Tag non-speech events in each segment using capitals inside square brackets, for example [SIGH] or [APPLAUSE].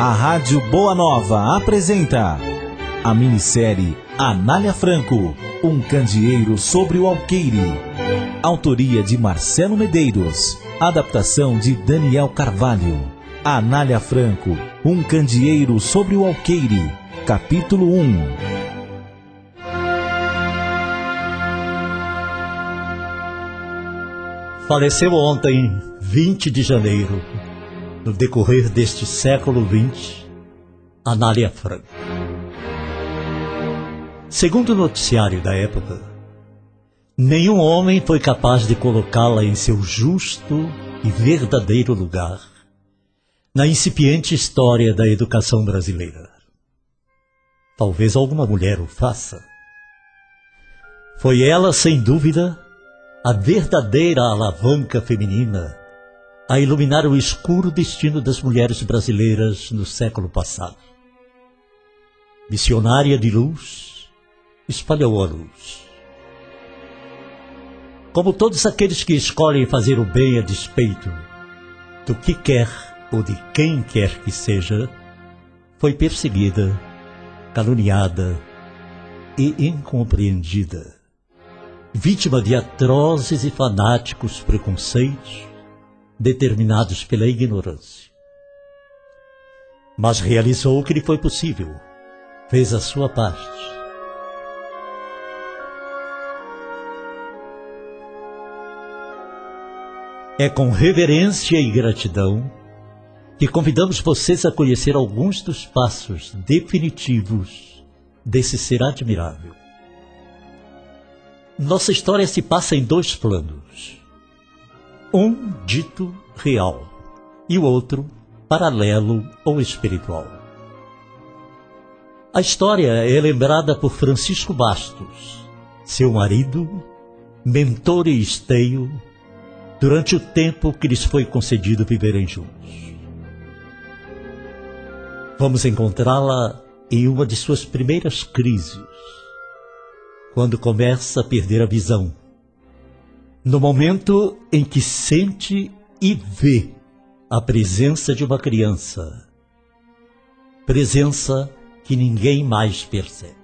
A Rádio Boa Nova apresenta a minissérie Anália Franco, um candeeiro sobre o alqueire. Autoria de Marcelo Medeiros. Adaptação de Daniel Carvalho. Anália Franco, um candeeiro sobre o alqueire. Capítulo 1. Faleceu ontem, 20 de janeiro, no decorrer deste século XX, Anália Franco. Segundo o noticiário da época, nenhum homem foi capaz de colocá-la em seu justo e verdadeiro lugar na incipiente história da educação brasileira. Talvez alguma mulher o faça. Foi ela, sem dúvida, a verdadeira alavanca feminina a iluminar o escuro destino das mulheres brasileiras no século passado. Missionária de luz, espalhou a luz. Como todos aqueles que escolhem fazer o bem a despeito do que quer ou de quem quer que seja, foi perseguida, caluniada e incompreendida vítima de atrozes e fanáticos preconceitos determinados pela ignorância. Mas realizou o que lhe foi possível, fez a sua parte. É com reverência e gratidão que convidamos vocês a conhecer alguns dos passos definitivos desse ser admirável. Nossa história se passa em dois planos. Um dito real e o outro paralelo ou espiritual. A história é lembrada por Francisco Bastos, seu marido, mentor e esteio, durante o tempo que lhes foi concedido viverem juntos. Vamos encontrá-la em uma de suas primeiras crises, quando começa a perder a visão. No momento em que sente e vê a presença de uma criança. Presença que ninguém mais percebe.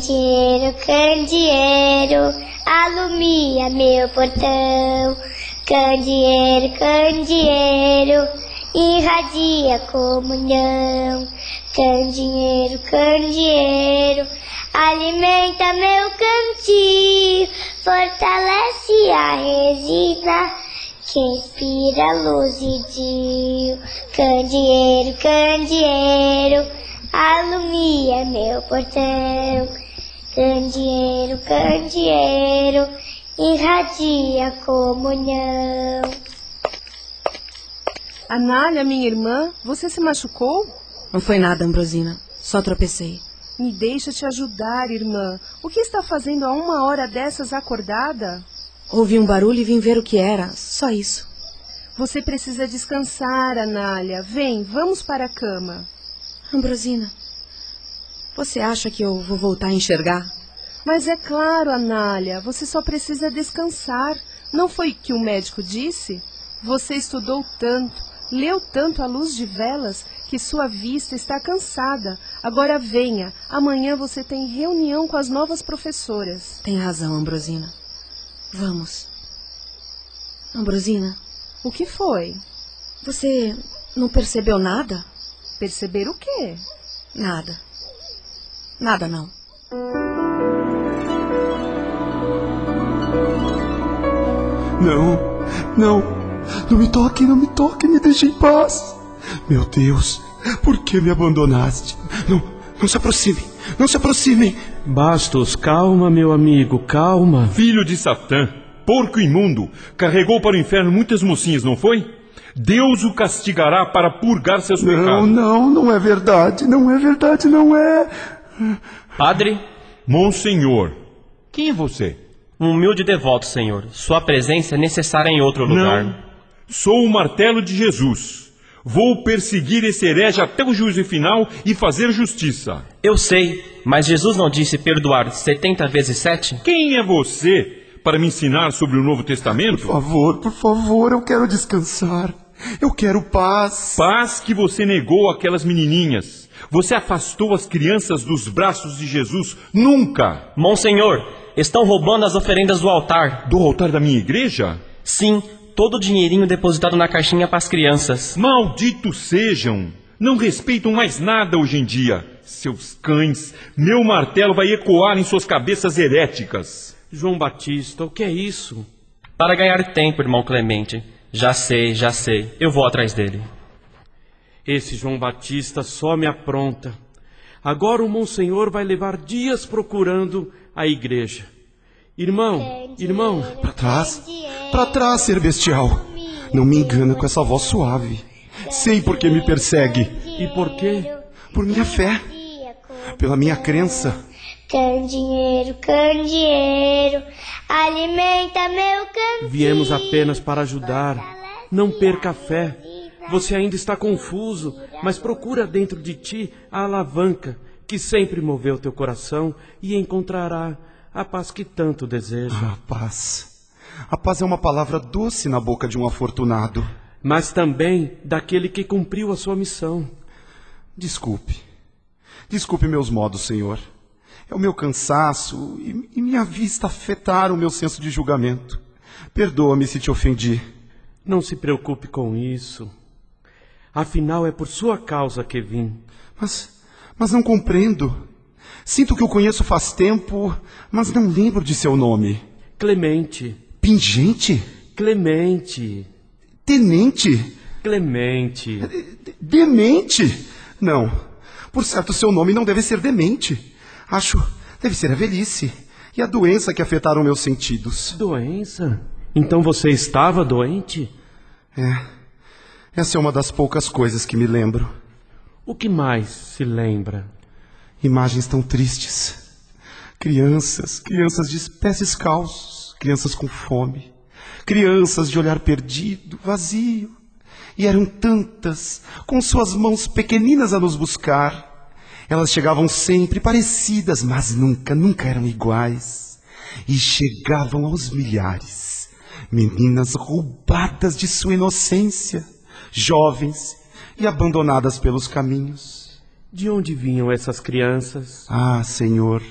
Candeeiro, candeeiro, alumia meu portão. Candeeiro, candeeiro, irradia comunhão. Candeeiro, candeeiro, alimenta meu cantinho, fortalece a resina que inspira luz e dio. Candeeiro, candeeiro, alumia meu portão. Candeeiro, candeeiro, irradia comunhão. Anália, minha irmã, você se machucou? Não foi nada, Ambrosina. Só tropecei. Me deixa te ajudar, irmã. O que está fazendo a uma hora dessas acordada? Ouvi um barulho e vim ver o que era. Só isso. Você precisa descansar, Anália. Vem, vamos para a cama. Ambrosina, você acha que eu vou voltar a enxergar? Mas é claro, Anália, você só precisa descansar. Não foi o que o médico disse? Você estudou tanto, leu tanto à luz de velas, que sua vista está cansada. Agora venha, amanhã você tem reunião com as novas professoras. Tem razão, Ambrosina. Vamos. Ambrosina, O que foi? você não percebeu nada? Perceber o quê? Nada. Nada não. Não, não, não me toque, não me toque, me deixe em paz. Meu Deus, por que me abandonaste? Não, não se aproximem, não se aproximem. Bastos, calma, meu amigo, calma. Filho de Satã, porco imundo, carregou para o inferno muitas mocinhas, não foi? Deus o castigará para purgar seus não, pecados. Não, não, não é verdade, não é verdade, não é. Padre? Monsenhor, quem é você? Um humilde devoto, senhor. Sua presença é necessária em outro lugar. Não, sou o martelo de Jesus. Vou perseguir esse herege até o juízo final e fazer justiça. Eu sei, mas Jesus não disse perdoar setenta vezes sete? Quem é você para me ensinar sobre o Novo Testamento? Por favor, por favor, eu quero descansar. Eu quero paz. Paz que você negou àquelas menininhas. Você afastou as crianças dos braços de Jesus. Nunca! Monsenhor, estão roubando as oferendas do altar. Do altar da minha igreja? Sim, todo o dinheirinho depositado na caixinha para as crianças. Malditos sejam! Não respeitam mais nada hoje em dia. Seus cães, meu martelo vai ecoar em suas cabeças heréticas. João Batista, o que é isso? Para ganhar tempo, irmão Clemente. Já sei, já sei. Eu vou atrás dele. Esse João Batista só me apronta. Agora o Monsenhor vai levar dias procurando a igreja. Irmão, irmão. Para trás, para trás, ser bestial. Não me engana com essa voz suave. Sei por que me persegue. E por quê? Por minha fé. Pela minha crença. Candeeiro, candeeiro, alimenta meu candeeiro. Viemos apenas para ajudar. Não perca a fé. Você ainda está confuso, mas procura dentro de ti a alavanca que sempre moveu teu coração e encontrará a paz que tanto deseja. Ah, paz. A paz é uma palavra doce na boca de um afortunado. Mas também daquele que cumpriu a sua missão. Desculpe. Desculpe meus modos, Senhor. É o meu cansaço e, e minha vista afetaram o meu senso de julgamento. Perdoa-me se te ofendi. Não se preocupe com isso. Afinal, é por sua causa que vim. Mas, mas não compreendo. Sinto que o conheço faz tempo, mas não lembro de seu nome. Clemente. Pingente? Clemente. Tenente? Clemente. Demente? Não. Por certo, seu nome não deve ser demente. Acho, deve ser a velhice e a doença que afetaram meus sentidos. Doença? Então você estava doente? É. Essa é uma das poucas coisas que me lembro. O que mais se lembra? Imagens tão tristes. Crianças, crianças de pés descalços, crianças com fome, crianças de olhar perdido, vazio. E eram tantas, com suas mãos pequeninas a nos buscar. Elas chegavam sempre parecidas, mas nunca, nunca eram iguais. E chegavam aos milhares. Meninas roubadas de sua inocência jovens e abandonadas pelos caminhos. De onde vinham essas crianças? Ah, Senhor,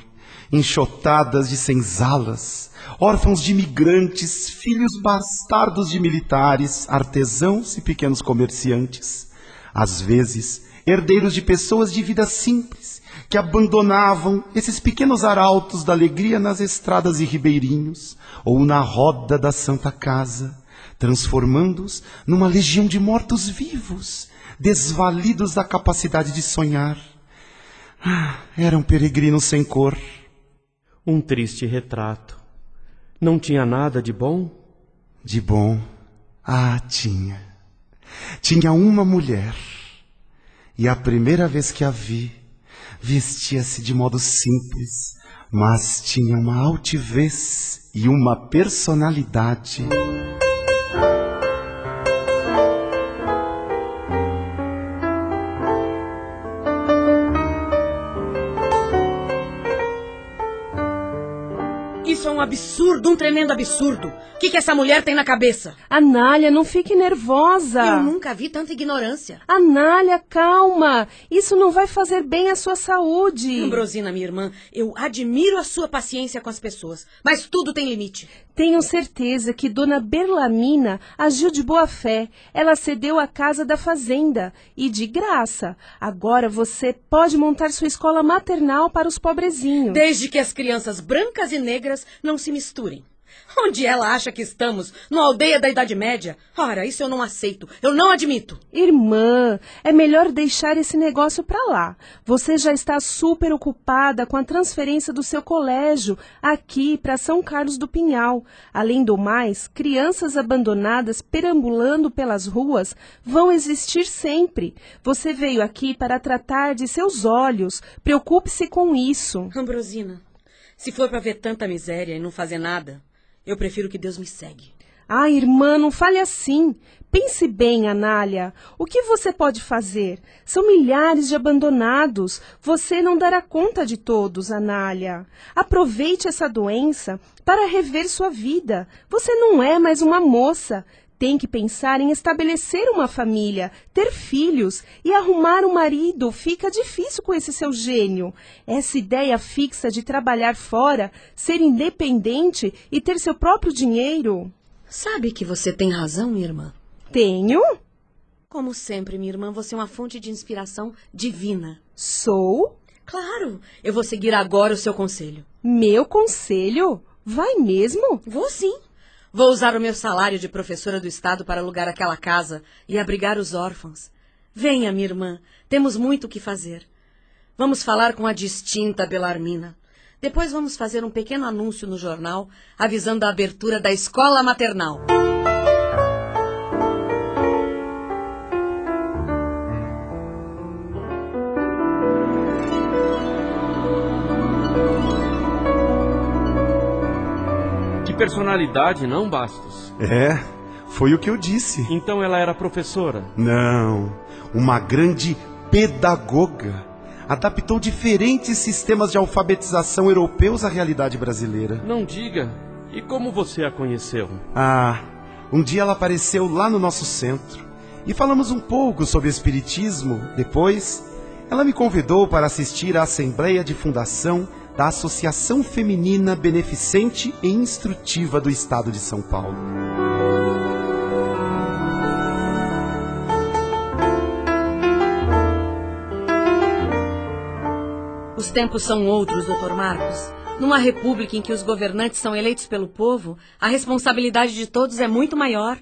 enxotadas de senzalas, órfãos de imigrantes, filhos bastardos de militares, artesãos e pequenos comerciantes, às vezes herdeiros de pessoas de vida simples, que abandonavam esses pequenos arautos da alegria nas estradas e ribeirinhos, ou na roda da Santa Casa, transformando-os numa legião de mortos-vivos, desvalidos da capacidade de sonhar. Ah, eram peregrinos sem cor. Um triste retrato. Não tinha nada de bom? De bom. Ah, tinha. Tinha uma mulher. E a primeira vez que a vi, vestia-se de modo simples, mas tinha uma altivez e uma personalidade. Absurdo, um tremendo absurdo. O que, que essa mulher tem na cabeça? Anália, não fique nervosa. Eu nunca vi tanta ignorância. Anália, calma. Isso não vai fazer bem à sua saúde. Ambrosina, minha irmã, eu admiro a sua paciência com as pessoas, mas tudo tem limite. Tenho certeza que Dona Berlamina agiu de boa fé. Ela cedeu a casa da fazenda e de graça. Agora você pode montar sua escola maternal para os pobrezinhos. Desde que as crianças brancas e negras não se misturem. Onde ela acha que estamos? Numa aldeia da Idade Média? Ora, isso eu não aceito. Eu não admito. Irmã, é melhor deixar esse negócio pra lá. Você já está super ocupada com a transferência do seu colégio aqui para São Carlos do Pinhal. Além do mais, crianças abandonadas perambulando pelas ruas vão existir sempre. Você veio aqui para tratar de seus olhos. Preocupe-se com isso. Ambrosina, se for para ver tanta miséria e não fazer nada, eu prefiro que Deus me segue. Ah, irmã, não fale assim. Pense bem, Anália. O que você pode fazer? São milhares de abandonados. Você não dará conta de todos, Anália. Aproveite essa doença para rever sua vida. Você não é mais uma moça. Tem que pensar em estabelecer uma família, ter filhos e arrumar um marido. Fica difícil com esse seu gênio. Essa ideia fixa de trabalhar fora, ser independente e ter seu próprio dinheiro. Sabe que você tem razão, minha irmã? Tenho? Como sempre, minha irmã, você é uma fonte de inspiração divina. Sou? Claro, eu vou seguir agora o seu conselho. Meu conselho? Vai mesmo? Vou sim. Vou usar o meu salário de professora do Estado para alugar aquela casa e abrigar os órfãos. Venha, minha irmã, temos muito o que fazer. Vamos falar com a distinta Belarmina. Depois vamos fazer um pequeno anúncio no jornal avisando a abertura da escola maternal. Personalidade, não, Bastos? É, foi o que eu disse. Então ela era professora? Não, uma grande pedagoga. Adaptou diferentes sistemas de alfabetização europeus à realidade brasileira. Não diga. E como você a conheceu? Ah, um dia ela apareceu lá no nosso centro e falamos um pouco sobre espiritismo. Depois, ela me convidou para assistir à assembleia de fundação da Associação Feminina Beneficente e Instrutiva do Estado de São Paulo. Os tempos são outros, doutor Marcos. Numa república em que os governantes são eleitos pelo povo, a responsabilidade de todos é muito maior.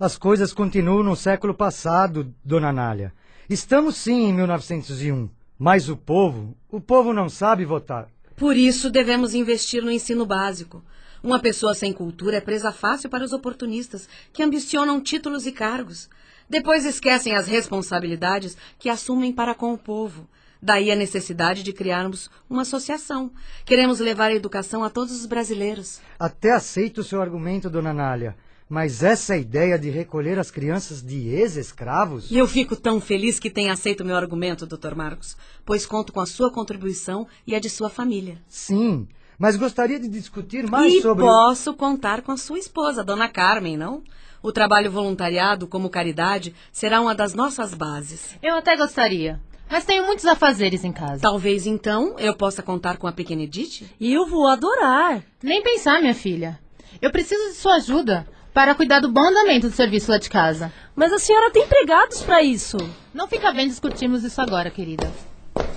As coisas continuam no século passado, dona Anália. Estamos sim em 1901, mas o povo, o povo não sabe votar. Por isso devemos investir no ensino básico. Uma pessoa sem cultura é presa fácil para os oportunistas que ambicionam títulos e cargos. Depois esquecem as responsabilidades que assumem para com o povo. Daí a necessidade de criarmos uma associação. Queremos levar a educação a todos os brasileiros. Até aceito o seu argumento, dona Anália. Mas essa ideia de recolher as crianças de ex-escravos? Eu fico tão feliz que tenha aceito o meu argumento, Dr. Marcos, pois conto com a sua contribuição e a de sua família. Sim, mas gostaria de discutir mais e sobre. posso contar com a sua esposa, Dona Carmen, não? O trabalho voluntariado, como caridade, será uma das nossas bases. Eu até gostaria. Mas tenho muitos afazeres em casa. Talvez então eu possa contar com a pequena Edith? Eu vou adorar. Nem pensar, minha filha. Eu preciso de sua ajuda para cuidar do bom andamento do serviço lá de casa. Mas a senhora tem empregados para isso. Não fica bem discutirmos isso agora, querida.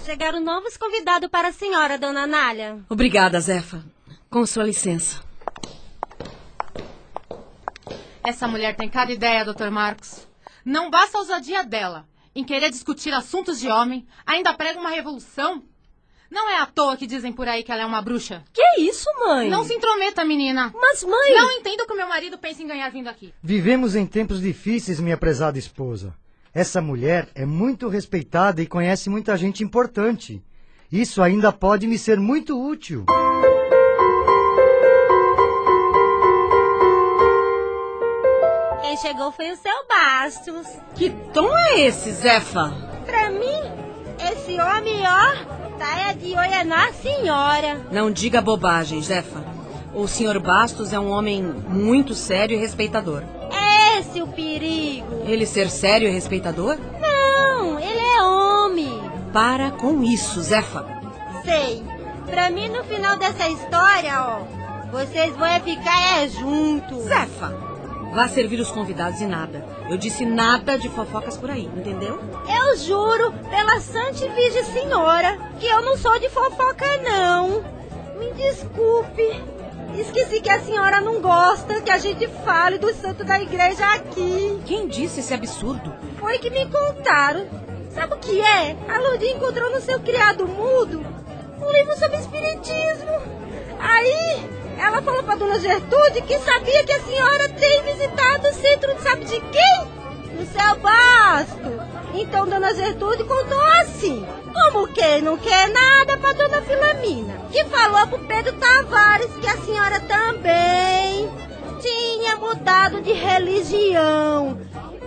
Chegaram novos convidados para a senhora, dona Anália. Obrigada, Zefa. Com sua licença. Essa mulher tem cada ideia, Dr. Marcos. Não basta a ousadia dela em querer discutir assuntos de homem, ainda prega uma revolução. Não é à toa que dizem por aí que ela é uma bruxa. Que isso, mãe? Não se intrometa, menina. Mas, mãe. Não entendo que o meu marido pensa em ganhar vindo aqui. Vivemos em tempos difíceis, minha prezada esposa. Essa mulher é muito respeitada e conhece muita gente importante. Isso ainda pode me ser muito útil. Quem chegou foi o seu Bastos. Que tom é esse, Zefa? Pra mim, esse homem, ó, é de olho na senhora. Não diga bobagem, Zefa. O senhor Bastos é um homem muito sério e respeitador. É esse o perigo. Ele ser sério e respeitador? Não, ele é homem. Para com isso, Zefa. Sei. Pra mim, no final dessa história, ó, vocês vão é ficar é juntos. Zefa, vá servir os convidados e nada. Eu disse nada de fofocas por aí, entendeu? Eu juro pela Santa Virgem Senhora que eu não sou de fofoca, não. Me desculpe. Esqueci que a senhora não gosta que a gente fale do santo da igreja aqui. Quem disse esse absurdo? Foi que me contaram. Sabe o que é? A Lourdinha encontrou no seu criado mudo um livro sobre espiritismo. Aí ela falou pra dona Gertrude que sabia que a senhora tem visitado o centro de sabe de quem? Do seu basto. Então dona Gertrude contou assim. Como quem não quer nada pra dona Filamina. Que falou pro Pedro Tavares que a senhora também tinha mudado de religião.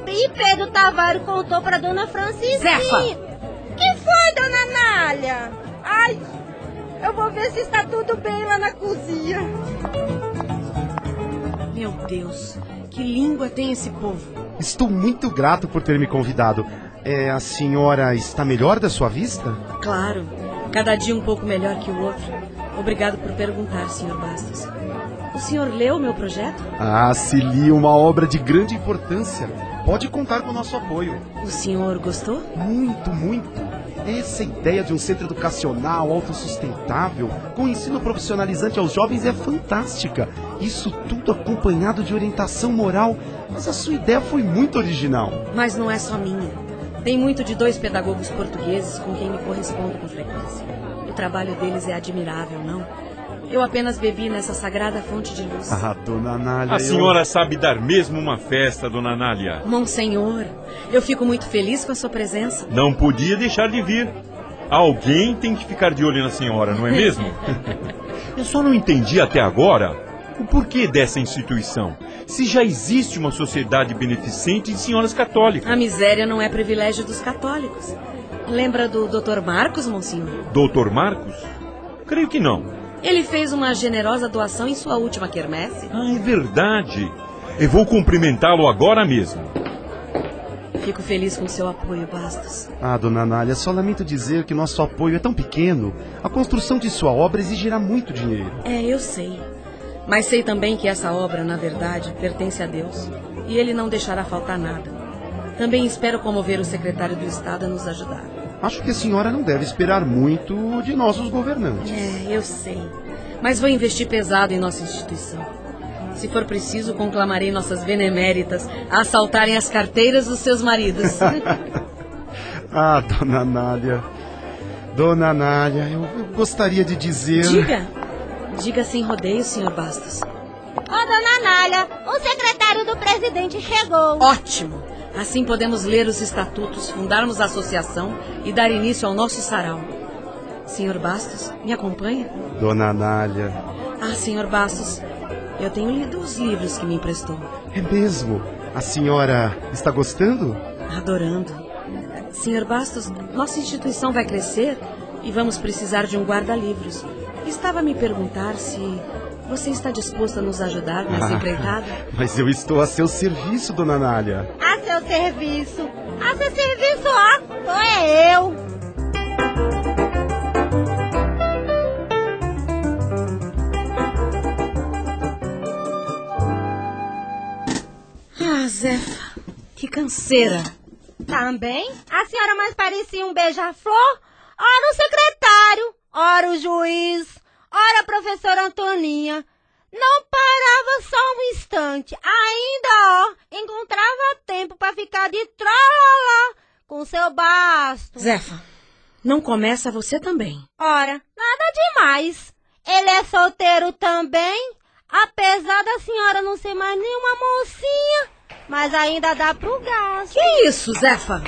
E Pedro Tavares contou pra dona. Zefa! Que foi, dona Nália? Ai, eu vou ver se está tudo bem lá na cozinha. Meu Deus, que língua tem esse povo? Estou muito grato por ter me convidado. É, a senhora está melhor da sua vista? Claro, cada dia um pouco melhor que o outro. Obrigado por perguntar, Sr. Bastos. O senhor leu meu projeto? Ah, se li uma obra de grande importância. Pode contar com o nosso apoio. O senhor gostou? Muito, muito. Essa ideia de um centro educacional autossustentável, com ensino profissionalizante aos jovens é fantástica. Isso tudo acompanhado de orientação moral. Mas a sua ideia foi muito original. Mas não é só minha. Tem muito de dois pedagogos portugueses com quem me correspondo com frequência. O trabalho deles é admirável, não? Eu apenas bebi nessa sagrada fonte de luz. Ah, dona Anália. A eu- senhora sabe dar mesmo uma festa, dona Anália. Monsenhor, eu fico muito feliz com a sua presença. Não podia deixar de vir. Alguém tem que ficar de olho na senhora, não é mesmo? [LAUGHS] Eu só não entendi até agora o porquê dessa instituição. Se já existe uma sociedade beneficente de senhoras católicas. A miséria não é privilégio dos católicos. Lembra do Dr. Marcos, Monsenhor? Doutor Marcos? Creio que não. Ele fez uma generosa doação em sua última quermesse. Ah, é verdade. Eu vou cumprimentá-lo agora mesmo. Fico feliz com seu apoio, Bastos. Ah, dona Anália, só lamento dizer que nosso apoio é tão pequeno. A construção de sua obra exigirá muito dinheiro. É, eu sei. Mas sei também que essa obra, na verdade, pertence a Deus. E ele não deixará faltar nada. Também espero comover o secretário do Estado a nos ajudar. Acho que a senhora não deve esperar muito de nós, os governantes. É, eu sei. Mas vou investir pesado em nossa instituição. Se for preciso, conclamarei nossas beneméritas a assaltarem as carteiras dos seus maridos. [LAUGHS] Ah, dona Anália. Dona Anália, eu, eu gostaria de dizer. Diga. Diga sem rodeio, senhor Bastos. Ô, dona Nália, o secretário do presidente chegou. Ótimo! Assim podemos ler os estatutos, fundarmos a associação e dar início ao nosso sarau. Senhor Bastos, me acompanha? Dona Anália. Ah, senhor Bastos, eu tenho lido os livros que me emprestou. É mesmo? A senhora está gostando? Adorando. Senhor Bastos, nossa instituição vai crescer e vamos precisar de um guarda-livros. Estava a me perguntar se você está disposto a nos ajudar nessa empreitada? [LAUGHS] Mas eu estou a seu serviço, dona Anália. A seu serviço. A seu serviço, ó. Sou é eu. Zefa, que canseira. Também? A senhora mais parecia um beija-flor? Ora o secretário, ora o juiz, ora a professora Antoninha. Não parava só um instante. Ainda, ó, encontrava tempo para ficar de tralala com seu basto. Zefa, não começa você também. Ora, nada demais. Ele é solteiro também, apesar da senhora não ser mais nenhuma mocinha, mas ainda dá pro gasto. Que isso, Zefa?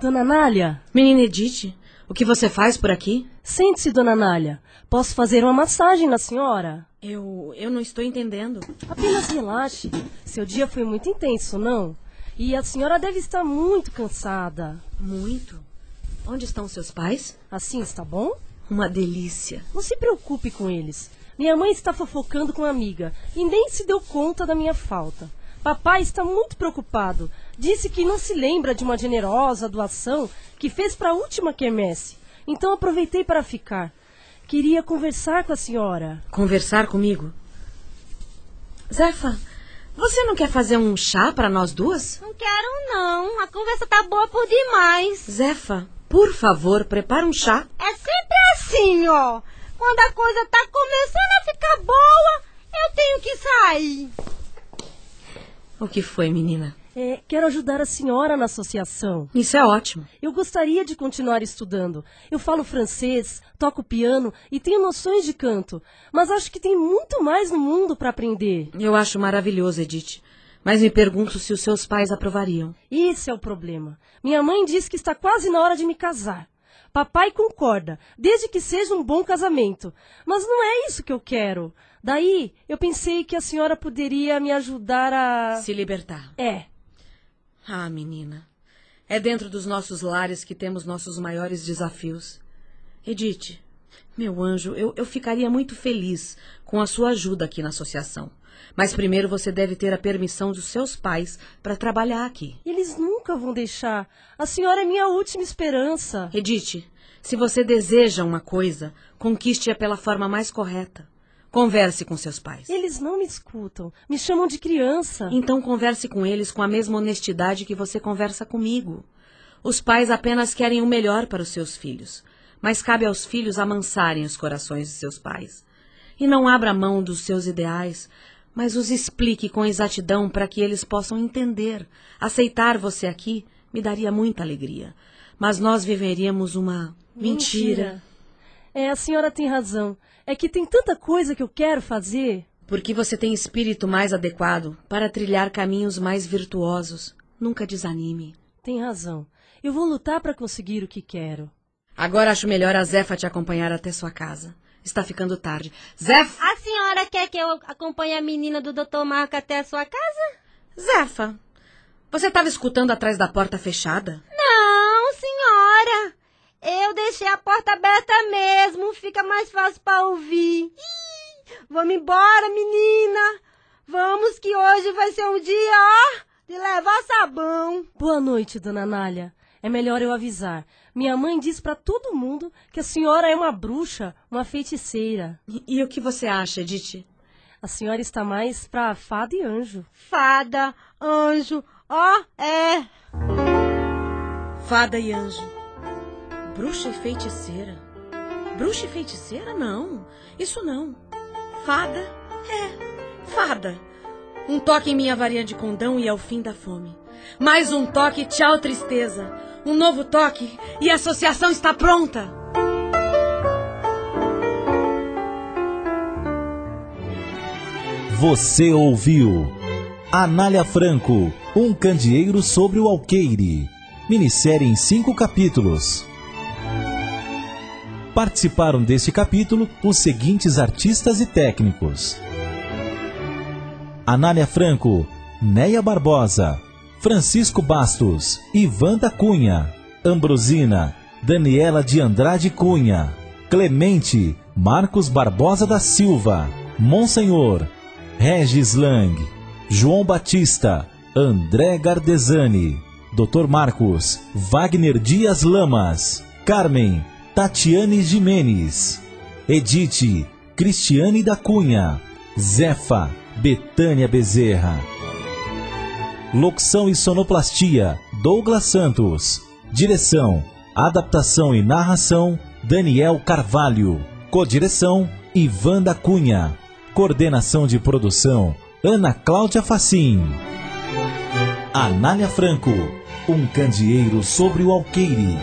Dona Nália? Menina Edith, o que você faz por aqui? Sente-se, dona Nália. Posso fazer uma massagem na senhora? Eu, eu não estou entendendo. Apenas relaxe. Seu dia foi muito intenso, não? E a senhora deve estar muito cansada. Muito? Onde estão seus pais? Assim está bom? Uma delícia. Não se preocupe com eles. Minha mãe está fofocando com a amiga e nem se deu conta da minha falta. Papai está muito preocupado. Disse que não se lembra de uma generosa doação que fez para a última quermesse. Então aproveitei para ficar. Queria conversar com a senhora. Conversar comigo? Zefa, você não quer fazer um chá para nós duas? Não quero não, a conversa tá boa por demais. Zefa, por favor, prepara um chá. É sempre assim, ó. Quando a coisa tá começando a ficar boa, eu tenho que sair. O que foi, menina? É, quero ajudar a senhora na associação. Isso é ótimo. Eu gostaria de continuar estudando. Eu falo francês, toco piano e tenho noções de canto. Mas acho que tem muito mais no mundo para aprender. Eu acho maravilhoso, Edith. Mas me pergunto se os seus pais aprovariam. Esse é o problema. Minha mãe diz que está quase na hora de me casar. Papai concorda, desde que seja um bom casamento. Mas não é isso que eu quero. Daí, eu pensei que a senhora poderia me ajudar a. Se libertar. É. Ah, menina. É dentro dos nossos lares que temos nossos maiores desafios. Edith, meu anjo, eu, eu ficaria muito feliz com a sua ajuda aqui na associação. Mas primeiro você deve ter a permissão dos seus pais para trabalhar aqui. Eles nunca vão deixar. A senhora é minha última esperança. Edith, se você deseja uma coisa, conquiste-a pela forma mais correta. Converse com seus pais. Eles não me escutam. Me chamam de criança. Então converse com eles com a mesma honestidade que você conversa comigo. Os pais apenas querem o melhor para os seus filhos, mas cabe aos filhos amansarem os corações de seus pais. E não abra mão dos seus ideais, mas os explique com exatidão para que eles possam entender. Aceitar você aqui me daria muita alegria. Mas nós viveríamos uma mentira. mentira. É, a senhora tem razão. É que tem tanta coisa que eu quero fazer. Porque você tem espírito mais adequado para trilhar caminhos mais virtuosos. Nunca desanime. Tem razão. Eu vou lutar para conseguir o que quero. Agora acho melhor a Zefa te acompanhar até sua casa. Está ficando tarde. Zefa! A senhora quer que eu acompanhe a menina do Dr. Marco até a sua casa? Zefa, você estava escutando atrás da porta fechada? Não, senhora. Eu deixei a porta aberta mesmo. Fica mais fácil para ouvir. Ih, vamos embora, menina. Vamos que hoje vai ser um dia, ó, de levar sabão. Boa noite, dona Nália. É melhor eu avisar. Minha mãe diz para todo mundo que a senhora é uma bruxa, uma feiticeira. E, e o que você acha, Edith? A senhora está mais pra fada e anjo. Fada, anjo, ó, oh, é. Fada e anjo. Bruxa e feiticeira. Bruxa e feiticeira? Não, isso não. Fada? É, fada. Um toque em minha varinha de condão e é o fim da fome. Mais um toque, tchau, tristeza. Um novo toque e a associação está pronta. Você ouviu Anália Franco, um candeeiro sobre o alqueire. Minissérie em cinco capítulos. Participaram deste capítulo os seguintes artistas e técnicos: Anália Franco, Neia Barbosa, Francisco Bastos, Ivan da Cunha, Ambrosina, Daniela de Andrade Cunha, Clemente, Marcos Barbosa da Silva, Monsenhor, Regis Lang, João Batista, André Gardesani, Dr. Marcos, Wagner Dias Lamas, Carmen, Tatiane Jimenez, Edith, Cristiane da Cunha, Zefa, Betânia Bezerra. Locução e sonoplastia: Douglas Santos. Direção, adaptação e narração: Daniel Carvalho. Codireção: Ivan da Cunha. Coordenação de produção: Ana Cláudia Facim. Anália Franco, um candeeiro sobre o alqueire.